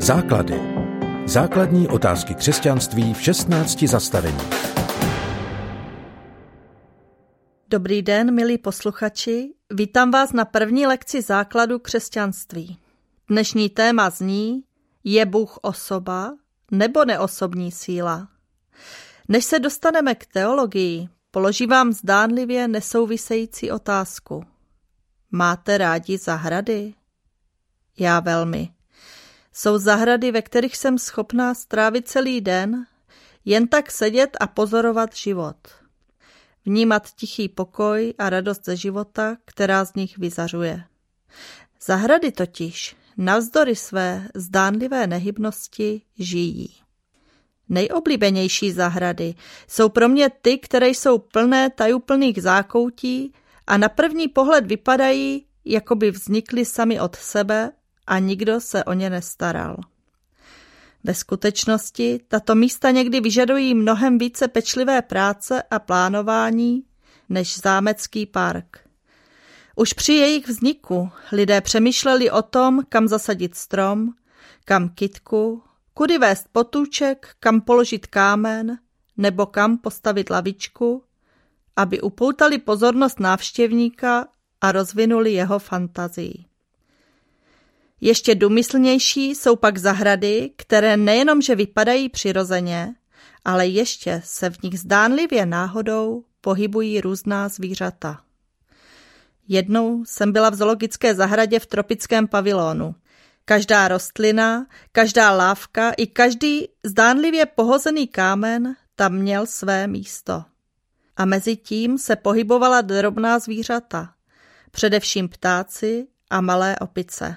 Základy. Základní otázky křesťanství v 16 zastavení. Dobrý den, milí posluchači. Vítám vás na první lekci základu křesťanství. Dnešní téma zní Je Bůh osoba nebo neosobní síla? Než se dostaneme k teologii, položím vám zdánlivě nesouvisející otázku. Máte rádi zahrady? Já velmi. Jsou zahrady, ve kterých jsem schopná strávit celý den, jen tak sedět a pozorovat život. Vnímat tichý pokoj a radost ze života, která z nich vyzařuje. Zahrady totiž, navzdory své zdánlivé nehybnosti, žijí. Nejoblíbenější zahrady jsou pro mě ty, které jsou plné tajuplných zákoutí a na první pohled vypadají, jako by vznikly sami od sebe a nikdo se o ně nestaral. Ve skutečnosti tato místa někdy vyžadují mnohem více pečlivé práce a plánování než zámecký park. Už při jejich vzniku lidé přemýšleli o tom, kam zasadit strom, kam kitku, kudy vést potůček, kam položit kámen nebo kam postavit lavičku, aby upoutali pozornost návštěvníka a rozvinuli jeho fantazii. Ještě důmyslnější jsou pak zahrady, které nejenom, že vypadají přirozeně, ale ještě se v nich zdánlivě náhodou pohybují různá zvířata. Jednou jsem byla v zoologické zahradě v tropickém pavilonu. Každá rostlina, každá lávka i každý zdánlivě pohozený kámen tam měl své místo. A mezi tím se pohybovala drobná zvířata, především ptáci a malé opice.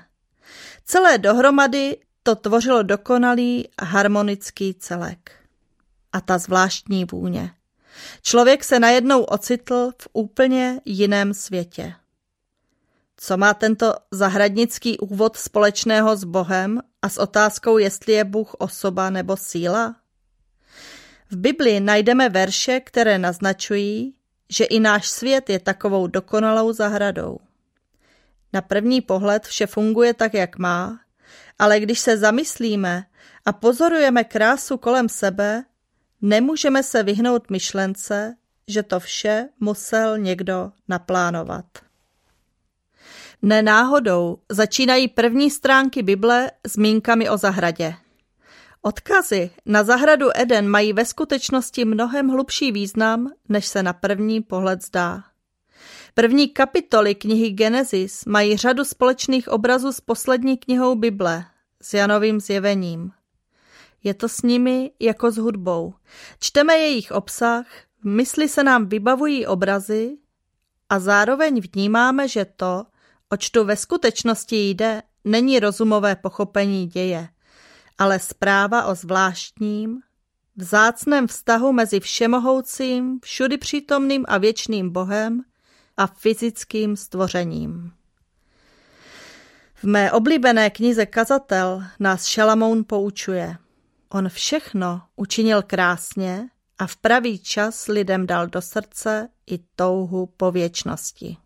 Celé dohromady to tvořilo dokonalý harmonický celek. A ta zvláštní vůně. Člověk se najednou ocitl v úplně jiném světě. Co má tento zahradnický úvod společného s Bohem a s otázkou, jestli je Bůh osoba nebo síla? V Biblii najdeme verše, které naznačují, že i náš svět je takovou dokonalou zahradou. Na první pohled vše funguje tak, jak má, ale když se zamyslíme a pozorujeme krásu kolem sebe, nemůžeme se vyhnout myšlence, že to vše musel někdo naplánovat. Nenáhodou začínají první stránky Bible zmínkami o zahradě. Odkazy na zahradu Eden mají ve skutečnosti mnohem hlubší význam, než se na první pohled zdá. První kapitoly knihy Genesis mají řadu společných obrazů s poslední knihou Bible, s Janovým zjevením. Je to s nimi jako s hudbou. Čteme jejich obsah, v mysli se nám vybavují obrazy a zároveň vnímáme, že to, oč tu ve skutečnosti jde, není rozumové pochopení děje, ale zpráva o zvláštním, vzácném vztahu mezi všemohoucím, všudy přítomným a věčným Bohem a fyzickým stvořením. V mé oblíbené knize Kazatel nás Šalamoun poučuje. On všechno učinil krásně a v pravý čas lidem dal do srdce i touhu po věčnosti.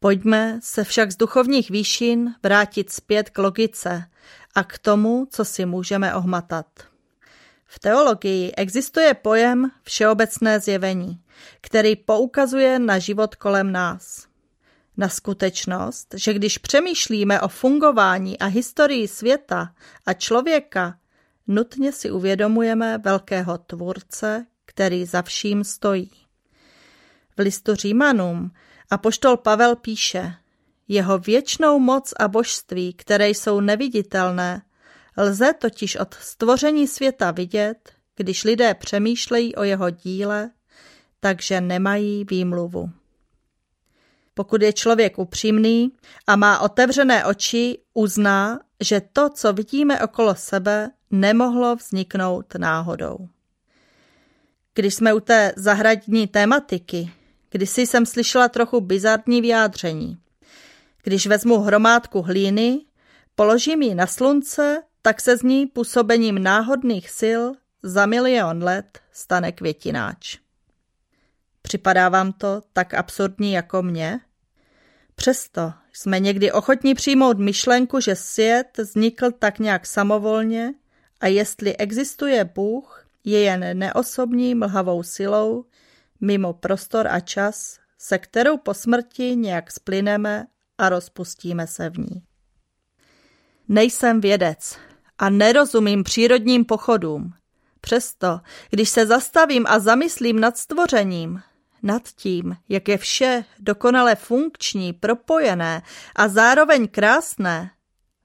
Pojďme se však z duchovních výšin vrátit zpět k logice a k tomu, co si můžeme ohmatat. V teologii existuje pojem všeobecné zjevení, který poukazuje na život kolem nás. Na skutečnost, že když přemýšlíme o fungování a historii světa a člověka, nutně si uvědomujeme velkého tvůrce, který za vším stojí. V listu Římanům apoštol Pavel píše, jeho věčnou moc a božství, které jsou neviditelné, Lze totiž od stvoření světa vidět, když lidé přemýšlejí o jeho díle, takže nemají výmluvu. Pokud je člověk upřímný a má otevřené oči, uzná, že to, co vidíme okolo sebe, nemohlo vzniknout náhodou. Když jsme u té zahradní tématiky, kdysi jsem slyšela trochu bizarní vyjádření. Když vezmu hromádku hlíny, položím ji na slunce tak se z ní působením náhodných sil za milion let stane květináč. Připadá vám to tak absurdní jako mě? Přesto jsme někdy ochotní přijmout myšlenku, že svět vznikl tak nějak samovolně a jestli existuje Bůh, je jen neosobní mlhavou silou, mimo prostor a čas, se kterou po smrti nějak splyneme a rozpustíme se v ní. Nejsem vědec a nerozumím přírodním pochodům. Přesto, když se zastavím a zamyslím nad stvořením, nad tím, jak je vše dokonale funkční, propojené a zároveň krásné,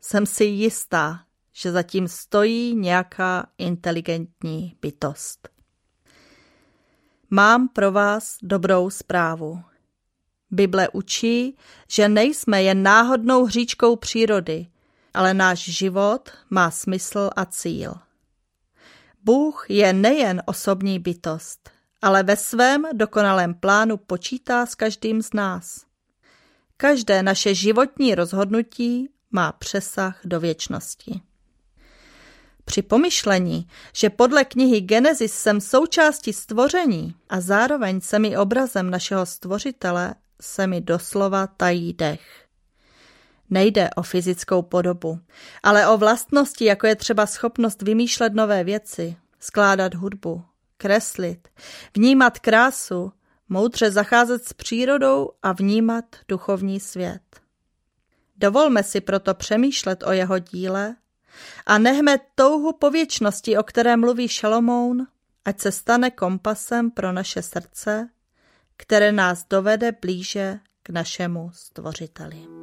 jsem si jistá, že zatím stojí nějaká inteligentní bytost. Mám pro vás dobrou zprávu. Bible učí, že nejsme jen náhodnou hříčkou přírody, ale náš život má smysl a cíl. Bůh je nejen osobní bytost, ale ve svém dokonalém plánu počítá s každým z nás. Každé naše životní rozhodnutí má přesah do věčnosti. Při pomyšlení, že podle knihy Genesis jsem součástí stvoření a zároveň jsem i obrazem našeho stvořitele, se mi doslova tají dech. Nejde o fyzickou podobu, ale o vlastnosti, jako je třeba schopnost vymýšlet nové věci, skládat hudbu, kreslit, vnímat krásu, moudře zacházet s přírodou a vnímat duchovní svět. Dovolme si proto přemýšlet o jeho díle a nechme touhu po věčnosti, o které mluví Šalomoun, ať se stane kompasem pro naše srdce, které nás dovede blíže k našemu stvořiteli.